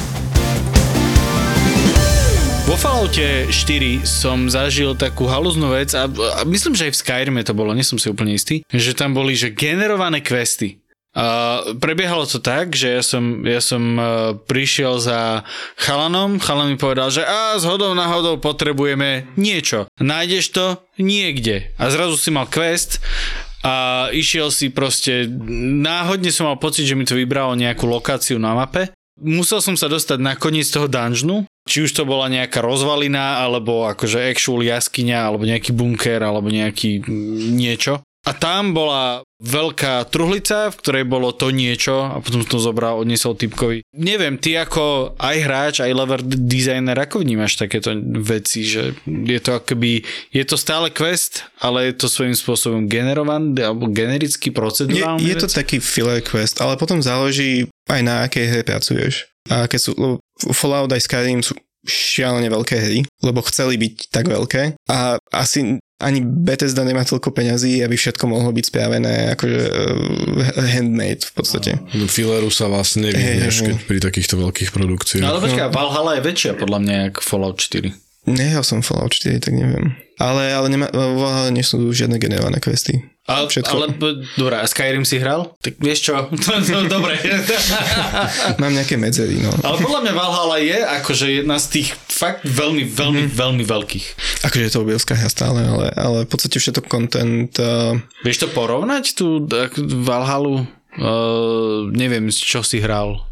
Vo Falloute 4 som zažil takú halúznú vec a, a myslím, že aj v Skyrime to bolo, nie som si úplne istý, že tam boli že generované questy. Prebiehalo to tak, že ja som, ja som uh, prišiel za chalanom, chalan mi povedal, že a z hodou náhodou potrebujeme niečo. Nájdeš to niekde. A zrazu si mal quest a išiel si proste, náhodne som mal pocit, že mi to vybralo nejakú lokáciu na mape. Musel som sa dostať na koniec toho dungeonu, či už to bola nejaká rozvalina, alebo akože actual jaskyňa, alebo nejaký bunker, alebo nejaký niečo. A tam bola veľká truhlica, v ktorej bolo to niečo a potom to zobral, odniesol typkovi. Neviem, ty ako aj hráč, aj level designer, ako vnímaš takéto veci, že je to akoby, je to stále quest, ale je to svojím spôsobom generovaný, alebo generický Je, procedurálny je to vec? taký filler quest, ale potom záleží aj na akej hre pracuješ. A aké sú, Fallout aj Skyrim sú šialene veľké hry, lebo chceli byť tak veľké a asi ani Bethesda nemá toľko peňazí, aby všetko mohlo byť spravené akože uh, handmade v podstate. No, Fileru sa vlastne nevyhneš, keď pri takýchto veľkých produkciách. Ale počkaj, Valhalla je väčšia podľa mňa ako Fallout 4. Nehral som Fallout 4, tak neviem. Ale, ale nemá, vo Valhalle nie sú žiadne generované questy. Ale, Všetko. ale dobré, a Skyrim si hral? Tak vieš čo, [LAUGHS] to, to, dobre. Mám nejaké medzery, no. ale podľa mňa Valhalla je akože jedna z tých fakt veľmi, veľmi, mm. veľmi veľkých. Akože je to obrovská hra stále, ale, ale v podstate všetko content uh, Vieš to porovnať, tú Valhallu? Uh, neviem, čo si hral.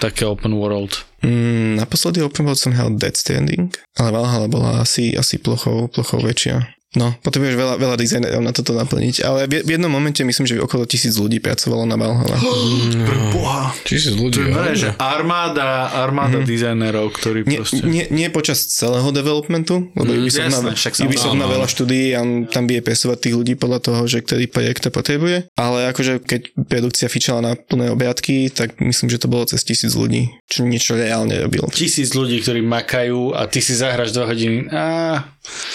Také open world. Mm, naposledy Open World som hral Dead Standing, ale Valhalla bola asi, asi plochou, plochou väčšia. No, potrebuješ veľa, veľa dizajnerov na toto naplniť, ale v, jednom momente myslím, že okolo tisíc ľudí pracovalo na Valhalla. [GASPS] Boha. Tisíc ľudí. To je že armáda, armáda mm. dizajnerov, ktorí Nie, proste... nie, nie počas celého developmentu, lebo Mm, Ubisoft, jasné, má, Ubisoft veľa štúdií a tam vie pesovať tých ľudí podľa toho, že ktorý projekt to potrebuje. Ale akože keď produkcia fičala na plné obriadky, tak myslím, že to bolo cez tisíc ľudí, čo niečo reálne robil. Tisíc ľudí, ktorí makajú a ty si zahraš 2 hodiny. Á,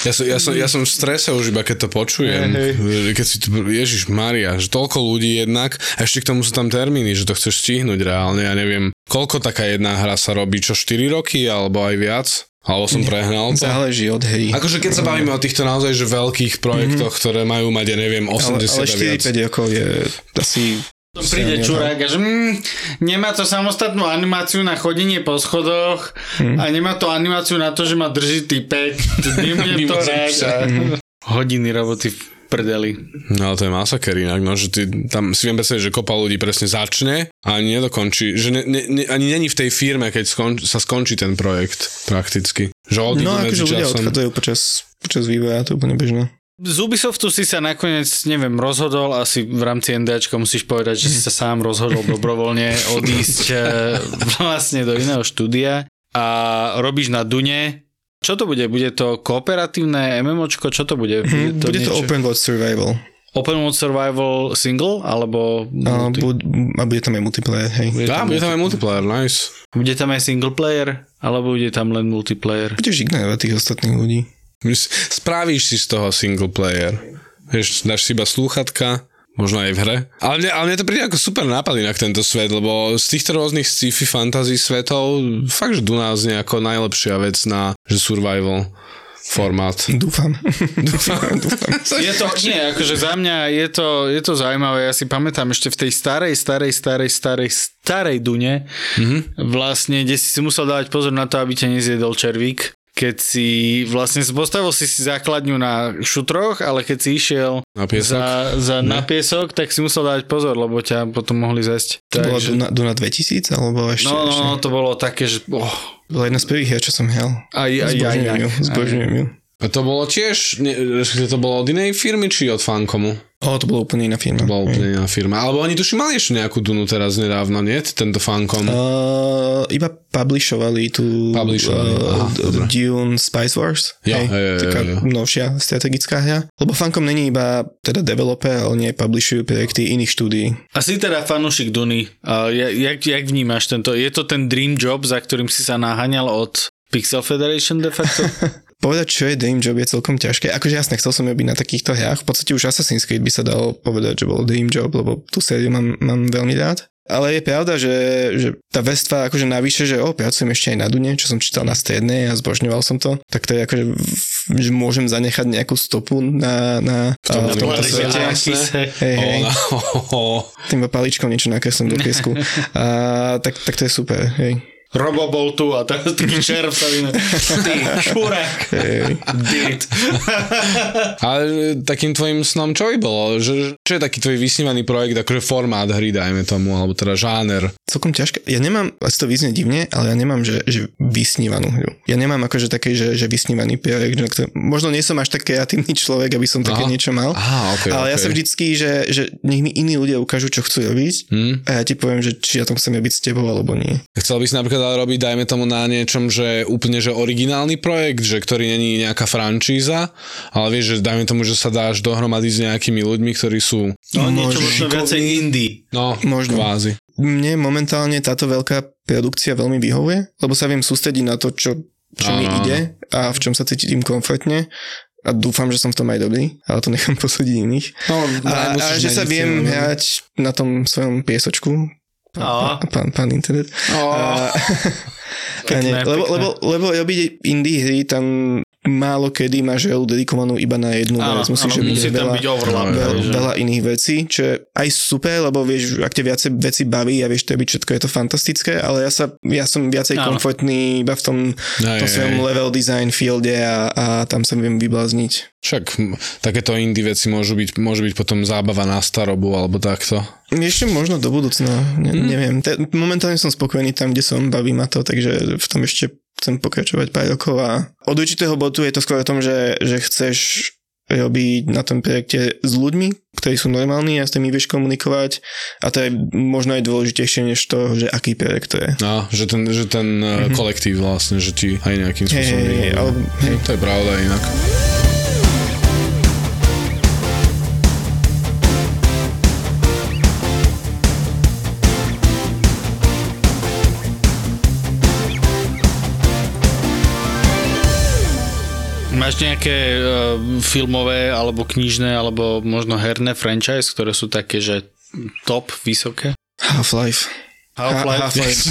Ja som, ja, som, ja som v strese už iba keď to počujem. Hej, Keď si to, Ježiš Maria, že toľko ľudí jednak a ešte k tomu sú tam termíny, že to chceš stihnúť reálne. Ja neviem, koľko taká jedna hra sa robí, čo 4 roky alebo aj viac? Alebo som prehnal to? Záleží od hry. Akože keď sa bavíme o týchto naozaj že veľkých projektoch, ktoré majú mať, ja neviem, 80 ale, ale a viac. 4-5 rokov je asi... To príde čurák a že mm, nemá to samostatnú animáciu na chodenie po schodoch a nemá to animáciu na to, že ma drží typek. Nebudem to sa. A... Hodiny roboty v prdeli. No ale to je masaker inak, no, že ty, tam si viem predstaviť, že kopa ľudí presne začne a ani nedokončí, že ne, ne, ne, ani není v tej firme, keď skonč, sa skončí ten projekt prakticky. Že No akože ľudia odchádzajú počas, počas vývoja, to je úplne bežné. Z Ubisoftu si sa nakoniec, neviem, rozhodol, asi v rámci NDAčka musíš povedať, že si sa sám rozhodol dobrovoľne odísť e, vlastne do iného štúdia a robíš na Dune. Čo to bude? Bude to kooperatívne MMOčko? Čo to bude? Hm, bude to niečo- open world survival. Open World Survival single? Alebo A, multi? bu- a bude tam aj multiplayer, hej. bude, Á, tam, bude tam aj multiplayer, nice. bude tam aj single player? Alebo bude tam len multiplayer? Budeš ignorovať tých ostatných ľudí. Spravíš si z toho single player. Vieš, dáš si iba slúchatka, možno aj v hre. Ale mne, ale mne to príde ako super nápad inak tento svet, lebo z týchto rôznych sci-fi fantasy svetov fakt, že Duna znie ako najlepšia vec na že survival formát. Dúfam. [LAUGHS] Dúfam. [LAUGHS] Dúfam. Je to, nie, akože za mňa je to, je to zaujímavé. Ja si pamätám ešte v tej starej, starej, starej, starej, starej Dune, mm-hmm. vlastne, kde si si musel dávať pozor na to, aby ťa nezjedol červík. Keď si vlastne postavil si si základňu na šutroch, ale keď si išiel Na piesok? za, za na piesok, tak si musel dávať pozor, lebo ťa potom mohli zesť. To bola Takže, Duna, Duna 2000, alebo ešte? no, no, ešte? no, to bolo také, že... Oh, Bola jedna z prvých hier, čo som hral. aj, aj, aj, Zbožňujem aj, ju, zbožňujem ju. A to bolo tiež, ne, to bolo od inej firmy, či od Fankomu? O, to bolo úplne iná firma. Bola úplne iná firma. Alebo oni tuším mali ešte nejakú Dunu teraz nedávno, nie? Tento Fankom. Uh, iba publishovali tú Publishovali, aha, uh, dobre. Dune Spice Wars. Jo, hej, hej, hej, taká hej, novšia strategická hra. Lebo Funcom není iba teda developer, ale nie publishujú projekty iných štúdií. A si teda fanúšik Duny. Ja- jak, jak vnímaš tento? Je to ten dream job, za ktorým si sa naháňal od Pixel Federation de facto? [LAUGHS] Povedať, čo je Dream Job je celkom ťažké. Akože jasne, chcel som robiť na takýchto hrách. V podstate už Assassin's Creed by sa dalo povedať, že bol Dream Job, lebo tú sériu mám, mám veľmi rád. Ale je pravda, že, že tá vestva akože navyše, že o, pracujem ešte aj na Dune, čo som čítal na strednej a zbožňoval som to, tak to je akože, že môžem zanechať nejakú stopu na, na a, v tomto Jasné, svete. Hej, hej, na, tým paličkou niečo nakreslím do piesku. [LAUGHS] A, tak, tak to je super, hej. Roboboltu a teraz taký červ sa vyne. Ty, hej. Did. [LAUGHS] Ale takým tvojim snom čo by bolo? Že, čo je taký tvoj vysnívaný projekt, akože formát hry, dajme tomu, alebo teda žáner? celkom ťažké. Ja nemám, asi to vyznie divne, ale ja nemám, že, že vysnívanú hru. Ja nemám akože taký, že, že vysnívaný projekt. Že to, možno nie som až tak kreatívny človek, aby som také Aha. niečo mal. Aha, okay, ale ja okay. som vždycky, že, že nech mi iní ľudia ukážu, čo chcú robiť Hm? a ja ti poviem, že či ja tam chcem byť s tebou alebo nie. Chcel by si napríklad ale robiť, dajme tomu na niečom, že úplne, že originálny projekt, že ktorý není nejaká frančíza, ale vieš, že dajme tomu, že sa dáš dohromady s nejakými ľuďmi, ktorí sú, No niečo Možno. viacej indie. no, Možno. kvázi. Mne momentálne táto veľká produkcia veľmi vyhovuje, lebo sa viem sústrediť na to, čo, čo mi ide a v čom sa cítim komfortne a dúfam, že som v tom aj dobrý, ale to nechám [LAUGHS] posúdiť iných. No, A, a že sa viem hrať na tom svojom piesočku. Pán, pán, pán internet. A nie, Pekné, lebo, pekné. lebo, lebo robiť indie hry tam málo kedy máš relu dedikovanú iba na jednu Áno, vec. Musíš áno, robiť musí tam veľa, byť overlap. veľa, že- veľa iných vecí, čo je aj super, lebo vieš, ak ťa viacej veci baví a vieš to robiť všetko, je to fantastické, ale ja, sa, ja som viacej Áno. komfortný iba v tom, Hej, tom svojom hej. level design fielde a, a tam sa viem vyblázniť. Však takéto indie veci môžu byť, môže byť potom zábava na starobu alebo takto. Ešte možno do budúcna, ne, Mhm. neviem. Te, momentálne som spokojný tam, kde som, baví ma to, takže v tom ešte chcem pokračovať pár rokov a od určitého bodu je to skôr o tom, že, že chceš robiť na tom projekte s ľuďmi, ktorí sú normálni a s tými vieš komunikovať a to je možno aj dôležitejšie než to, že aký projekt to je. No, že ten, že ten mm-hmm. kolektív vlastne, že ti aj nejakým spôsobom hej, vyhovuje. ale- hej. To je pravda inak. Máš nejaké uh, filmové, alebo knižné, alebo možno herné franchise, ktoré sú také, že top, vysoké? Half-Life. Half-Life. Half-Life.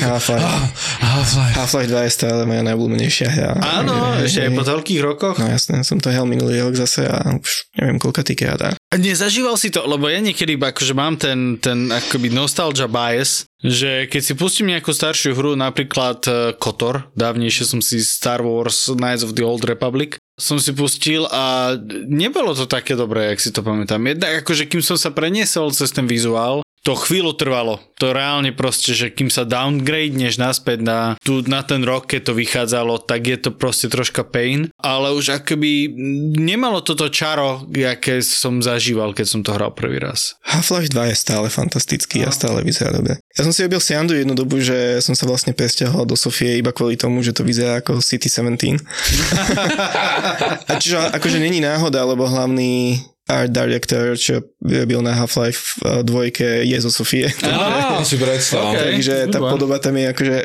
[LAUGHS] Half-Life. Ah, Half-Life. Half-Life 2 je stále moja najobľúbenejšia hra. Áno, Je- ešte aj po toľkých rokoch. No jasné, som to hral minulý rok zase a už neviem koľka týkrát. a- A Nezažíval si to, lebo ja niekedy iba akože mám ten, ten akoby nostalgia bias, že keď si pustím nejakú staršiu hru, napríklad eh, KOTOR, dávnejšie som si Star Wars Knights of the Old Republic, som si pustil a nebolo to také dobré, jak si to pamätám. Jednak akože kým som sa preniesol cez ten vizuál, to chvíľu trvalo. To reálne proste, že kým sa downgradeneš naspäť na, tu, na ten rok, keď to vychádzalo, tak je to proste troška pain. Ale už akoby nemalo toto čaro, aké som zažíval, keď som to hral prvý raz. Half-Life 2 je stále fantastický a stále vyzerá dobre. Ja som si robil siandu jednu dobu, že som sa vlastne presťahoval do Sofie iba kvôli tomu, že to vyzerá ako City 17. [LAUGHS] a čiže akože není náhoda, lebo hlavný art director, čo robil na Half-Life 2 je zo Sofie. [LAUGHS] Á, si predstav. Okay. Takže tá podoba tam je akože.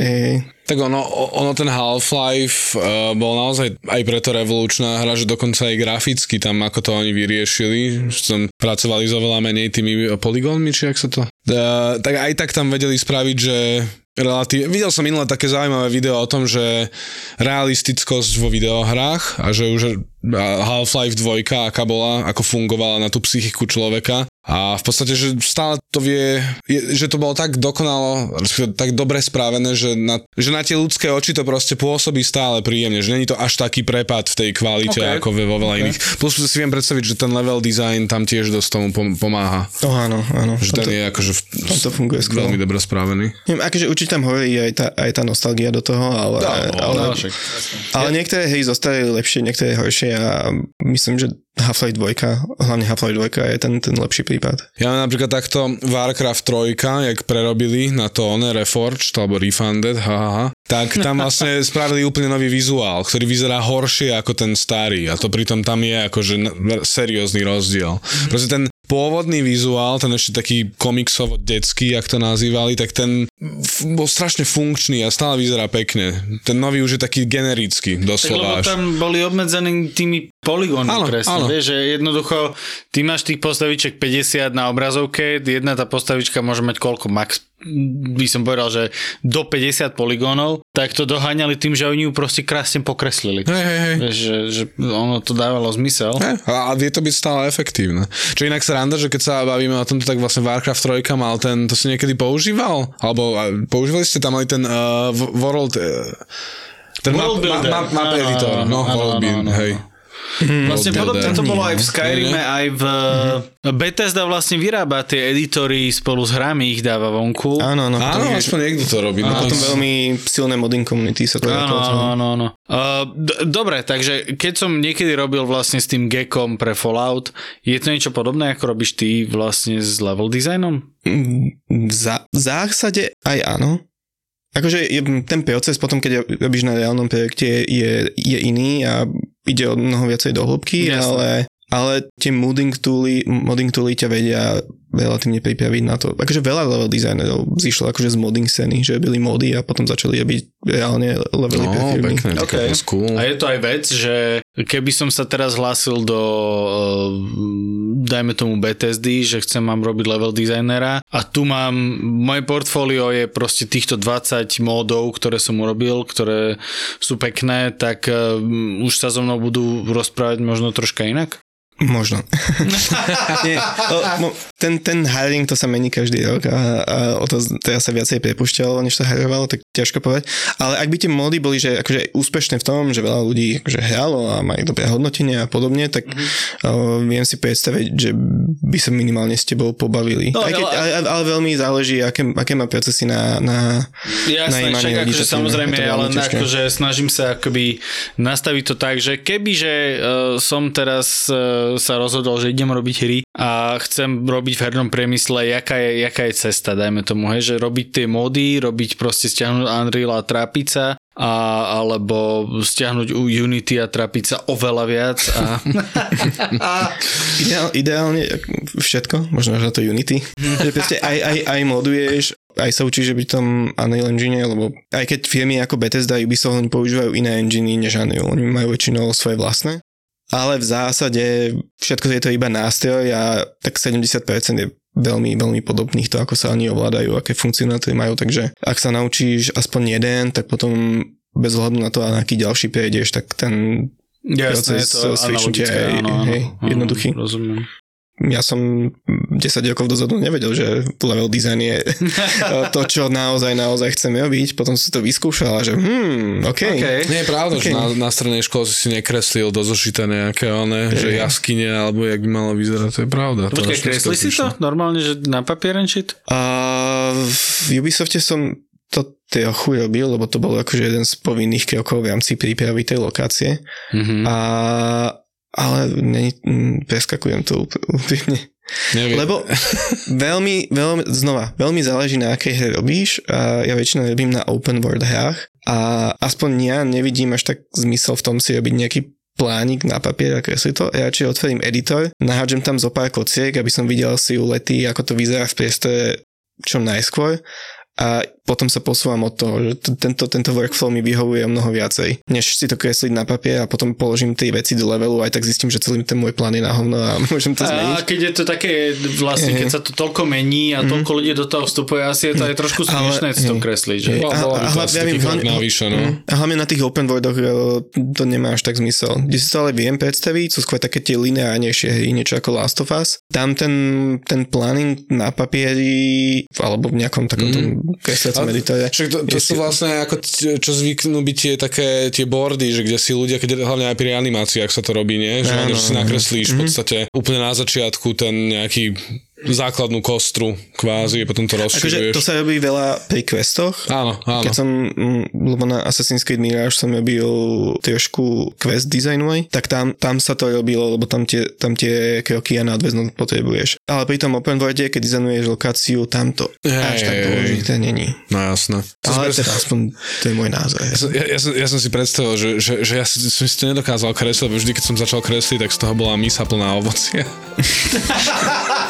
Hej. Tak ono, ono ten Half-Life uh, bol naozaj aj preto revolučná hra, že dokonca aj graficky tam, ako to oni vyriešili, že tam pracovali s oveľa menej tými poligónmi, či ak sa to... Uh, tak aj tak tam vedeli spraviť, že relatív... Videl som minulé také zaujímavé video o tom, že realistickosť vo videohrách a že už Half-Life 2, aká bola, ako fungovala na tú psychiku človeka a v podstate, že stále to vie, je, že to bolo tak dokonalo, tak dobre správené, že na, že na tie ľudské oči to proste pôsobí stále príjemne, že není to až taký prepad v tej kvalite Okay. ako ve, vo veľa Okay. iných. Plus si viem predstaviť, že ten level design tam tiež dosť tomu pom- pomáha. Oh, áno, áno. Že ten to- je akože v, to funguje skvelo. veľmi dobre spravený. Neviem, akože určite tam hovorí aj tá, aj tá nostalgia do toho, ale, ale, No, však. ale niektoré hry zostali lepšie, niektoré horšie a myslím, že Half-Life 2, hlavne Half-Life 2 je ten, ten lepší prípad. Ja napríklad takto Warcraft 3, jak prerobili na to one Reforged alebo Refunded, haha, tak tam vlastne [LAUGHS] spravili úplne nový vizuál, ktorý vyzerá horšie ako ten starý a to pritom tam je akože seriózny rozdiel. Proste ten pôvodný vizuál, ten ešte taký komiksovo detský, jak to nazývali, tak ten f- bol strašne funkčný a stále vyzerá pekne. Ten nový už je taký generický, Tak lebo doslova. tam boli obmedzení tými poligónmi Áno, presne, áno. vieš, že jednoducho ty máš tých postaviček 50 na obrazovke, jedna tá postavička môže mať koľko, max by som povedal, že do 50 poligónov, tak to doháňali tým, že oni ju proste krásne pokreslili. Hej, hej, hej. Vieš, že, že ono to dávalo zmysel. Ne? A, vie to byť stále efektívne. Čo inak sranda, že keď sa bavíme o tomto, tak vlastne Warcraft 3 mal ten, to si niekedy používal? Alebo používali ste tam aj ten uh, World... Uh, ten World map, map, map, map editor, áno, no, áno, World áno, builder, áno, hej. Vlastne podobne to bolo aj v Skyrime, aj v Bethesda vlastne vyrába tie editory spolu s hrami ich dáva vonku. Áno, no, Áno, potom, aspoň niekto to robí. No, potom to- veľmi silné modding community sa to Áno, áno, áno, áno. Uh, d- dobre, takže keď som niekedy robil vlastne s tým gekom pre Fallout, je to niečo podobné, ako robíš ty vlastne s level designom? Mm, V, zá, v zásade aj áno. Akože je, ten proces potom, keď robíš na reálnom projekte, je, je iný a ide o mnoho viacej do hĺbky, ale, ale tie modding tooly, modding tooly ťa vedia relatívne pripraviť na to. Akože veľa level designerov zišlo akože z modding scény, že robili mody a potom začali robiť reálne levely pre No, firmy. pekné, Okay. cool. A je to aj vec, že keby som sa teraz hlásil do uh, dajme tomu BTSD, že chcem mám robiť level designera a tu mám, moje portfólio je proste týchto 20 módov, ktoré som urobil, ktoré sú pekné, tak uh, už sa so mnou budú rozprávať možno troška inak? Možno. [LAUGHS] Nie, o, no, ten, ten hiring to sa mení každý rok a, a o to teraz sa viacej prepušťalo, než sa hirovalo, tak ťažko povedať. Ale ak by tie mody boli že akože úspešné v tom, že veľa ľudí akože hralo a majú dobré hodnotenia a podobne, tak mm-hmm. o, viem si predstaviť, že by sa minimálne s tebou pobavili. No, Aj keď, ale, ale- ale veľmi záleží, aké, aké má procesy na, na Jasné, najímanie však ľudí akože samozrejme, ja veľmi len akože snažím sa akoby nastaviť to tak, že keby, že uh, som teraz uh, sa rozhodol, že idem robiť hry a chcem robiť v hernom priemysle, jaká je, jaká je cesta, dajme tomu, hej, že robiť tie mody, robiť proste stiahnuť Unreal a trápiť sa a, alebo stiahnuť u Unity a trápiť sa oveľa viac a, [LAUGHS] Ideál, ideálne všetko, možno až na to Unity. že proste aj, aj, aj moduješ, aj sa učíš byť v tom Unreal Engine, lebo aj keď firmy ako Bethesda a Ubisoft oni používajú iné enginy než Unreal, oni majú väčšinou svoje vlastné. Ale v zásade všetko je to iba nástroj a tak 70% je veľmi, veľmi podobných to, ako sa oni ovládajú, aké funkcionality majú, takže ak sa naučíš aspoň jeden, tak potom bez ohľadu na to, a aký ďalší prejdeš, tak ten Jasné, proces je to je áno, áno, jednoduchý. Rozumiem. Ja som 10 rokov dozadu nevedel, že level design je [LAUGHS] to, čo naozaj, naozaj chceme robiť. Potom som to vyskúšal a že hmm, OK. Okay. Nie je pravda, Ok. že na, na strednej škole si si nekreslil do zošita nejaké one, že jaskyne, alebo jak by malo vyzerať, to je pravda. To dneska kresli si to? Normálne, že na papierenčit? A v Ubisofte som to trochu robil, lebo to bol akože jeden z povinných krokov v rámci prípravy tej lokácie. Mhm. A, ale ne, mm, preskakujem to úpl- úplne. Neviem. Lebo veľmi, veľmi, znova, veľmi záleží na akej hre robíš. A ja väčšinou robím na open world hrách a aspoň ja nevidím až tak zmysel v tom si robiť nejaký plánik na papier a kresliť to. Ja radšej otvorím editor, nahádžem tam zo pár kociek, aby som videl si ulety, ako to vyzerá v priestore čo najskôr a potom sa posúvam od toho, že t- tento, tento workflow mi vyhovuje o mnoho viacej, než si to kresliť na papier a potom položím tie veci do levelu aj tak zistím, že celý ten môj plán je na hovno a [LAUGHS] môžem to A zmeniť. keď je to také, vlastne, keď Mhm. sa to toľko mení a toľko ľudí do toho vstupuje, asi je to aj trošku smiešné si to kresliť, že? A- a hlavne- asi ja taký viem, krok hlavne- navyše, no. Mm. A hlavne na tých open worldoch e, to nemá až tak zmysel. Kde si to ale viem predstaviť, sú skôr také tie lineárnejšie hry, niečo ako Last of Us. Tam ten, ten planning na papieri alebo v nejakom takom mm. Kresliacom Ale- editore. Však to, to je sú si- vlastne ako čo zvyknú byť tie také tie boardy, že kde si ľudia, keď hlavne aj pri animáciách sa to robí, nie? Že, áno, že si nakreslíš v podstate úplne na začiatku ten nejaký základnú kostru kvázi, a potom to Akože rozširuješ. to sa robí veľa pri questoch. Áno, áno. Keď som, lebo na Assassin's Creed Mirage som robil trošku quest designovej, tak tam, tam sa to robilo, lebo tam tie, tam tie kroky a nadväznosť potrebuješ. Ale pri tom open worlde, keď dizajnuješ lokáciu, tam to Hej, až tak dôležité není. No jasné. To Ale teda aspoň to je môj názor. Ja ja, ja, som, ja som si predstavil, že, že, že ja som si to nedokázal kresliť, lebo vždy, keď som začal kresliť, tak z toho bola misa plná ovocia. [LAUGHS]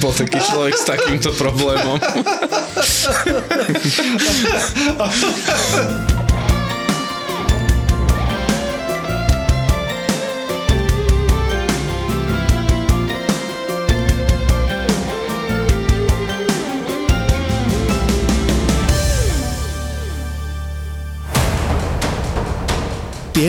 Bol taký človek s takýmto problémom. [LAUGHS]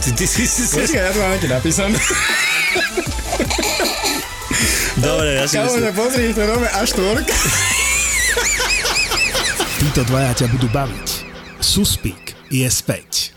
Ty, ty si si... si... ja to mám ti napísané. Dobre, ja si myslím. pozri, to nové A4. títo dvaja ťa budú baviť. Suspík je späť.